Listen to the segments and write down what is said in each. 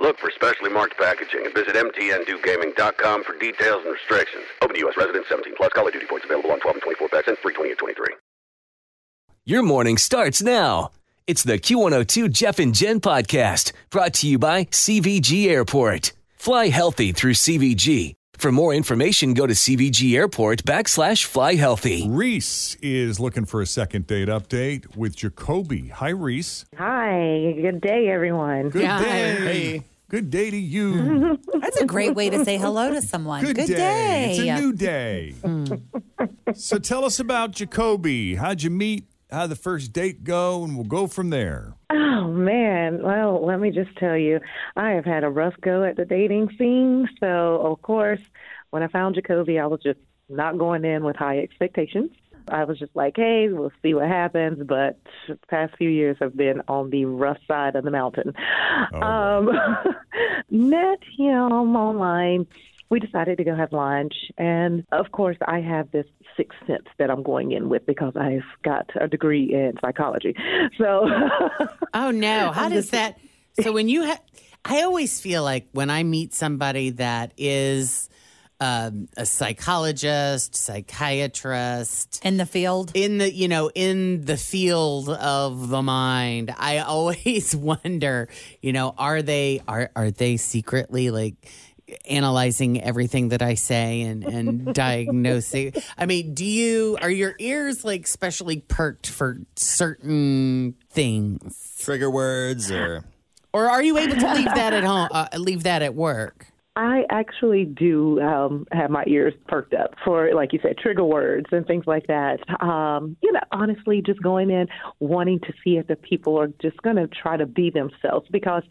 Look for specially marked packaging and visit mtndewgaming.com for details and restrictions. Open to U.S. residents 17 plus. Of Duty points available on 12 and 24 packs and free 20 and 23. Your morning starts now. It's the Q102 Jeff and Jen podcast brought to you by CVG Airport. Fly healthy through CVG. For more information, go to CVG Airport backslash fly healthy. Reese is looking for a second date update with Jacoby. Hi, Reese. Hi, good day, everyone. Good day. Good day to you. That's a great way to say hello to someone. Good, Good, day. It's a new day. Hmm. so tell us about Jacoby. How'd you meet? How'd the first date go? And we'll go from there. Oh man, well, let me just tell you, I have had a rough go at the dating scene. So, of course, when I found Jacoby, I was just not going in with high expectations. I was just like, hey, we'll see what happens. But the past few years have been on the rough side of the mountain. Um, met him online. We decided to go have lunch. And of course, I have this sixth sense that I'm going in with because I've got a degree in psychology. So, Oh no! How does that? So when you have, I always feel like when I meet somebody that is um, a psychologist, psychiatrist In the field. in the you know in the field of the mind, I always wonder, you know, are they are are they secretly like analyzing everything that I say and and diagnosing? I mean, do you are your ears like specially perked for certain things? Trigger words or Or are you able to leave that at home? Uh, leave that at work? I actually do um, have my ears perked up for, like you said, trigger words and things like that. Um, you know, honestly, just going in wanting to see if the people are just going to try to be themselves because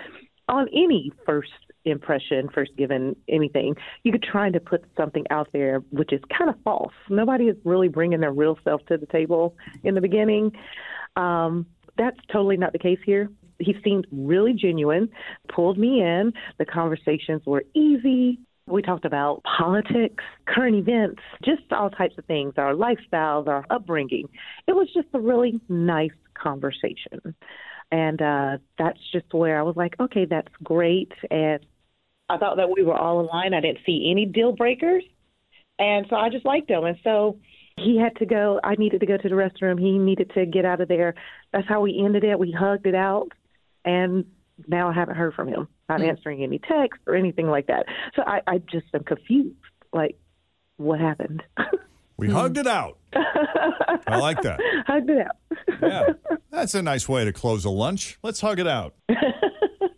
on any first impression, first given anything, you could try to put something out there which is kind of false. Nobody is really bringing their real self to the table in the beginning. Um, that's totally not the case here. He seemed really genuine, pulled me in. The conversations were easy. We talked about politics, current events, just all types of things, our lifestyles, our upbringing. It was just a really nice conversation. And uh, that's just where I was like, okay, that's great. And I thought that we were all in line. I didn't see any deal breakers. And so I just liked him. And so he had to go. I needed to go to the restroom. He needed to get out of there. That's how we ended it. We hugged it out. And now I haven't heard from him. Not mm. answering any texts or anything like that. So I, I just am confused. Like, what happened? We hugged it out. I like that. hugged it out. Yeah. That's a nice way to close a lunch. Let's hug it out.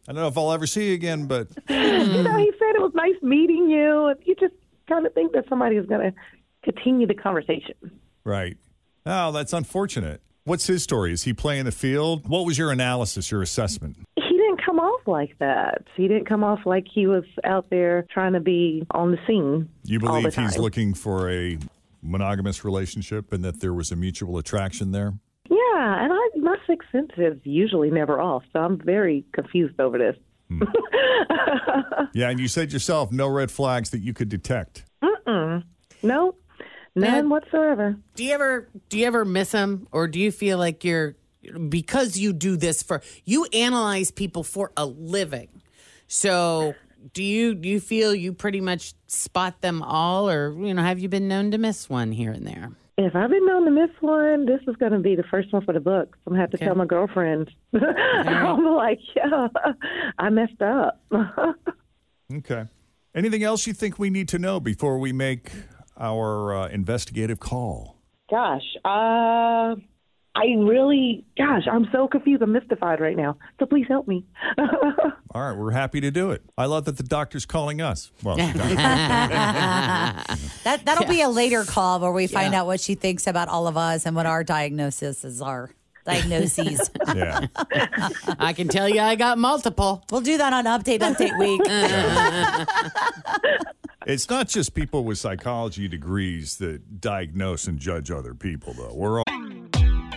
I don't know if I'll ever see you again, but you know, he said it was nice meeting you. You just kind of think that somebody is going to continue the conversation. right. Oh, that's unfortunate. What's his story? Is he playing the field? What was your analysis, your assessment? He didn't come off like that. He didn't come off like he was out there trying to be on the scene. You believe he's looking for a monogamous relationship and that there was a mutual attraction there? Yeah, and I my sixth sense is usually never off, so I'm very confused over this. Hmm. Yeah, and you said yourself no red flags that you could detect. Mm-mm. No, None whatsoever. Do you ever do you ever miss them, or do you feel like you're because you do this for you analyze people for a living? So do you do you feel you pretty much spot them all, or you know have you been known to miss one here and there? If I've been known to miss one, this is going to be the first one for the books. I'm going to have to Okay. tell my girlfriend. I'm like, yeah, I messed up. Okay. Anything else you think we need to know before we make our uh, investigative call? gosh, uh, I really, gosh, I'm so confused. I'm mystified right now. So please help me. All right, we're happy to do it. I love that the doctor's calling us. Well, That that'll be a later call where we find Yeah. out what she thinks about all of us and what our diagnoses are. Diagnoses. yeah. I can tell you, I got multiple. we'll do that on update update week. It's not just people with psychology degrees that diagnose and judge other people, though. We're all.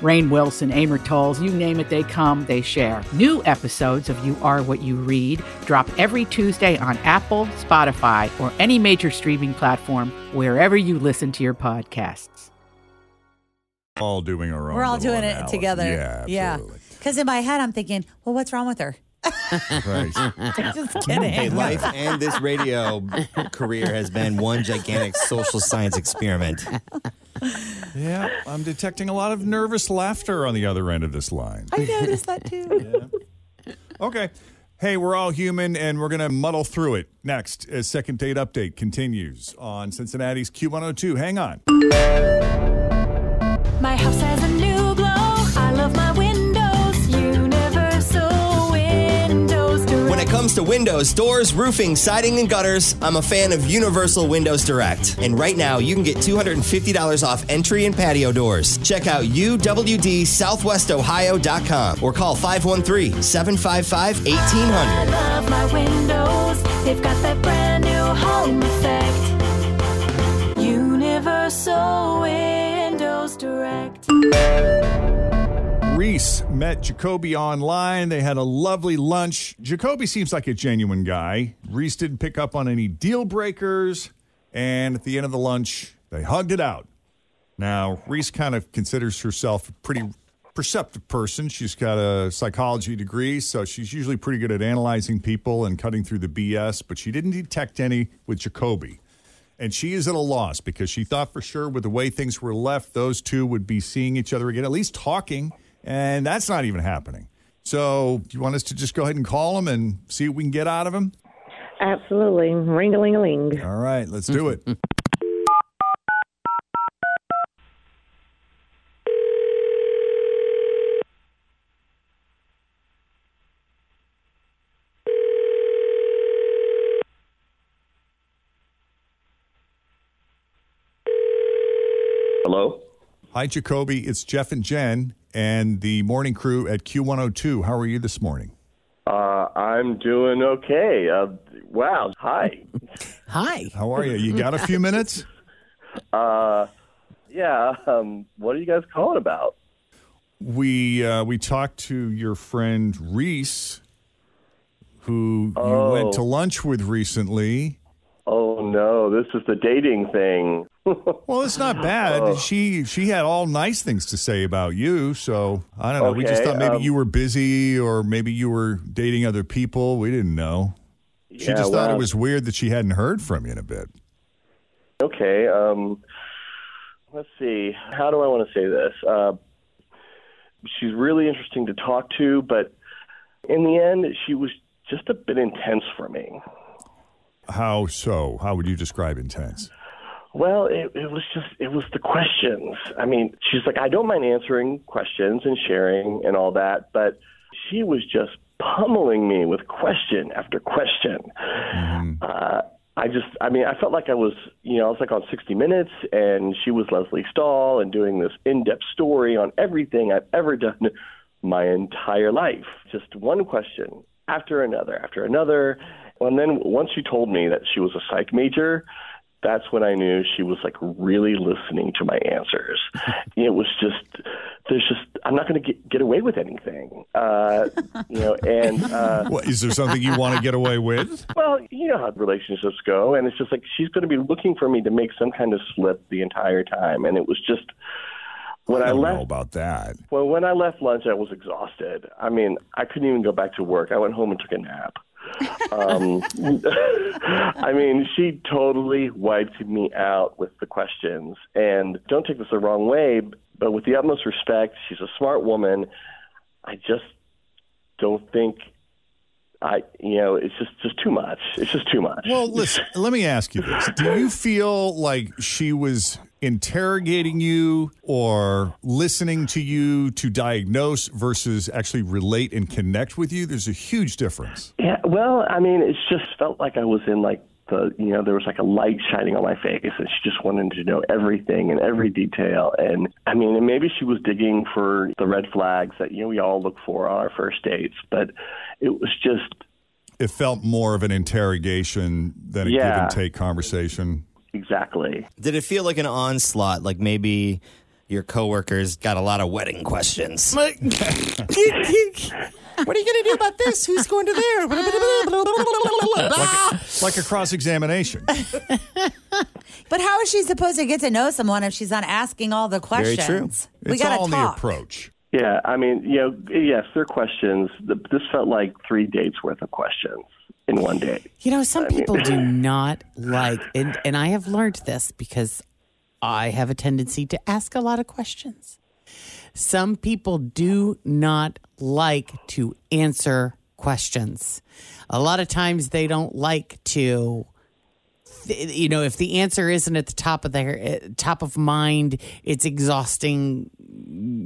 Rainn Wilson, Amor Towles, you name it, they come, they share. New episodes of You Are What You Read drop every Tuesday on Apple, Spotify, or any major streaming platform wherever you listen to your podcasts. all doing our own. We're all little doing it analysis. together. Yeah, absolutely. Because in my head, I'm thinking, well, what's wrong with her? Right. Just kidding. Hey, life and this radio career has been one gigantic social science experiment. yeah, I'm detecting a lot of nervous laughter on the other end of this line. I noticed that too. Okay. Hey, we're all human and we're going to muddle through it. Next, as second date update continues on Cincinnati's Q102. Hang on. My house has comes to windows, doors, roofing, siding, and gutters, I'm a fan of Universal Windows Direct. And right now, you can get $250 off entry and patio doors. Check out uwdsouthwestohio.com or call 513 755 I 1800. love my windows. They've got that brand new home effect. Universal Windows Direct. Reese met Jacoby online. They had a lovely lunch. Jacoby seems like a genuine guy. Reese didn't pick up on any deal breakers. And at the end of the lunch, they hugged it out. Now, Reese kind of considers herself a pretty perceptive person. She's got a psychology degree, so she's usually pretty good at analyzing people and cutting through the BS, but she didn't detect any with Jacoby. And she is at a loss because she thought for sure with the way things were left, those two would be seeing each other again, at least talking, and that's not even happening. So, do you want us to just go ahead and call him and see what we can get out of him? Absolutely. Ring a ling a ling. All right, let's do it. Hello? Hi, Jacoby. It's Jeff and Jen and the morning crew at Q102. How are you this morning? Uh, I'm doing okay. Uh, wow. Hi. Hi. How are you? You got a few minutes? Uh, yeah. Um, what are you guys calling about? We uh, we talked to your friend Reese, who you Oh. went to lunch with recently. No, this is the dating thing. Well, it's not bad. Oh. She she had all nice things to say about you. So I don't know. we just thought maybe um, you were busy or maybe you were dating other people. We didn't know. She Yeah, just thought it was weird that she hadn't heard from you in a bit. Okay. Um, let's see. How do I want to say this? Uh, she's really interesting to talk to, but in the end, she was just a bit intense for me. How so? How would you describe intense? Well, it, it was just, it was the questions. I mean, she's like, I don't mind answering questions and sharing and all that, but she was just pummeling me with question after question. Uh, I just, I mean, I felt like I was, you know, I was like on 60 Minutes, and she was Lesley Stahl, and doing this in-depth story on everything I've ever done my entire life. Just one question after another, after another, and then once she told me that she was a psych major, that's when I knew she was like really listening to my answers. it was just, there's just, I'm not going to get get away with anything, uh, you know. And uh, What, is there something you want to get away with? well, you know how relationships go, and it's just like she's going to be looking for me to make some kind of slip the entire time, and it was just when I, don't left. know about that. Well, when I left lunch, I was exhausted. I mean, I couldn't even go back to work. I went home and took a nap. um, I mean, she totally wiped me out with the questions. And don't take this the wrong way, but with the utmost respect, she's a smart woman. I just don't think I, you know, it's just just too much. It's just too much. Well, listen, let me ask you this. Do you feel like she was interrogating you or listening to you to diagnose versus actually relate and connect with you? There's a huge difference. Yeah, well, I mean, it just felt like I was in like the, you know, there was like a light shining on my face, and she just wanted to know everything and every detail. And I mean, and maybe she was digging for the red flags that you know we all look for on our first dates, but it was just It felt more of an interrogation than a give and take conversation. Exactly. Did it feel like an onslaught? Like maybe your coworkers got a lot of wedding questions. what are you going to do about this? Who's going to there? Like, like a cross examination. But how is she supposed to get to know someone if she's not asking all the questions? We It's gotta all in the talk. approach. Yeah, I mean, you know, yes, they're questions. This felt like three dates worth of questions in one day. You know, some I mean- people do not like, and, and I have learned this because I have a tendency to ask a lot of questions. Some people do not like to answer questions. A lot of times they don't like to you know if the answer isn't at the top of their uh, top of mind it's exhausting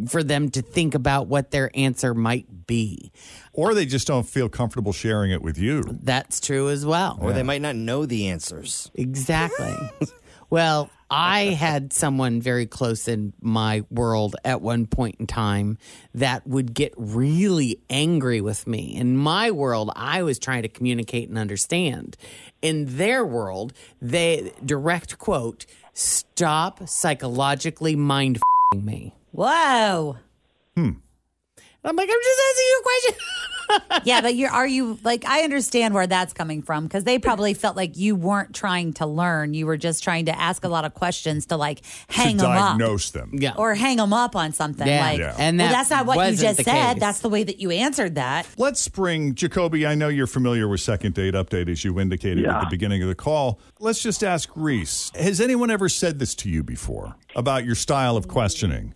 for them to think about what their answer might be or they just don't feel comfortable sharing it with you that's true as well Or they might not know the answers. Exactly. well, I had someone very close in my world at one point in time that would get really angry with me. In my world, I was trying to communicate and understand. In their world, they direct quote, stop psychologically mind f***ing me. Whoa. Hmm. I'm like, I'm just asking you a question. yeah, but you're are you like I understand where that's coming from because they probably felt like you weren't trying to learn. You were just trying to ask a lot of questions to like hang to them up. diagnose them. Yeah. Or hang them up on something. Yeah. Like, Yeah. And well, that's not what you just said. case. That's the way that you answered that. Let's bring Jacoby. I know you're familiar with Second Date Update, as you indicated at the beginning of the call. Let's just ask Reese Has anyone ever said this to you before about your style of questioning?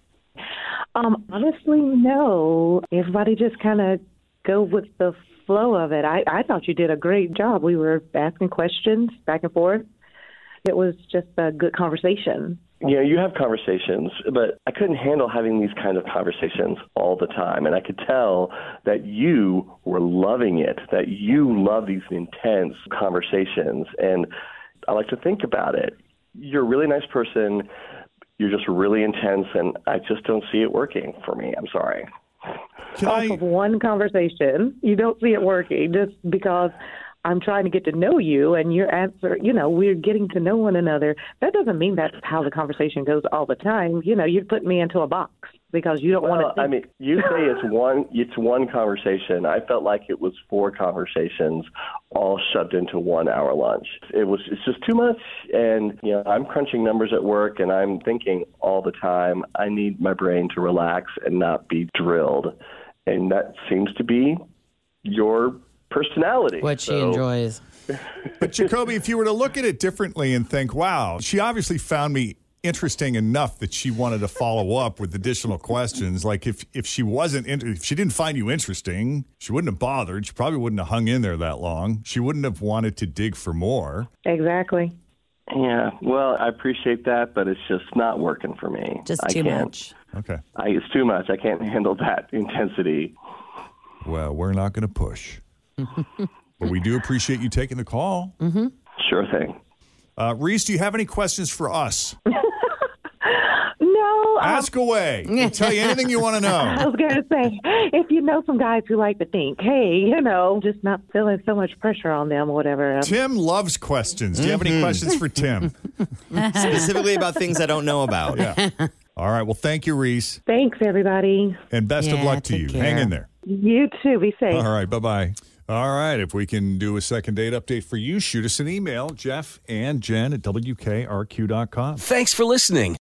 Um, honestly, no. Everybody just kind of go with the flow of it. I, I thought you did a great job. We were asking questions back and forth. It was just a good conversation. you know, you have conversations, but I couldn't handle having these kind of conversations all the time. And I could tell that you were loving it, that you love these intense conversations. And I like to think about it. You're a really nice person. You're just really intense, and I just don't see it working for me. I'm sorry. Off of one conversation, you don't see it working just because I'm trying to get to know you and your answer, you know, we're getting to know one another. That doesn't mean that's how the conversation goes all the time. You know, you're putting me into a box because you don't Well, want to. I mean, you say it's one. It's one conversation. I felt like it was four conversations, all shoved into one hour lunch. It was. It's just too much. And you know, I'm crunching numbers at work, and I'm thinking all the time. I need my brain to relax and not be drilled, and that seems to be your personality. What she So- enjoys. But Jacoby, if you were to look at it differently and think, wow, she obviously found me interesting enough that she wanted to follow up with additional questions. Like if if she wasn't in, if she didn't find you interesting, she wouldn't have bothered. She probably wouldn't have hung in there that long. She wouldn't have wanted to dig for more. Exactly. Yeah. Well, I appreciate that, but it's just not working for me. Just I too can't. much. Okay. I, it's too much. I can't handle that intensity. Well, we're not going to push. but we do appreciate you taking the call. Mm-hmm. Sure thing. Uh, Reese, do you have any questions for us? No. um, Ask away. We'll tell you anything you want to know. I was going to say, if you know some guys who like to think, hey, you know, just not feeling so much pressure on them or whatever. Tim loves questions. Do you have any Mhm. questions for Tim? Specifically about things I don't know about. Yeah. All right. Well, thank you, Reese. Thanks, everybody. And best of luck to you. care. Hang in there. You too. Be safe. All right. Bye bye. All right. If we can do a second date update for you, shoot us an email, Jeff and Jen at WKRQ.com. Thanks for listening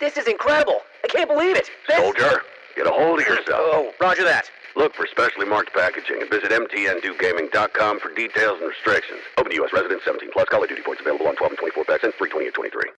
This is incredible. I can't believe it. This- Soldier, get a hold of yourself. Oh, roger that. Look for specially marked packaging and visit mtndewgaming.com for details and restrictions. Open to U.S. residents 17 plus. Call of Duty points available on 12 and 24 packs and free 28 23.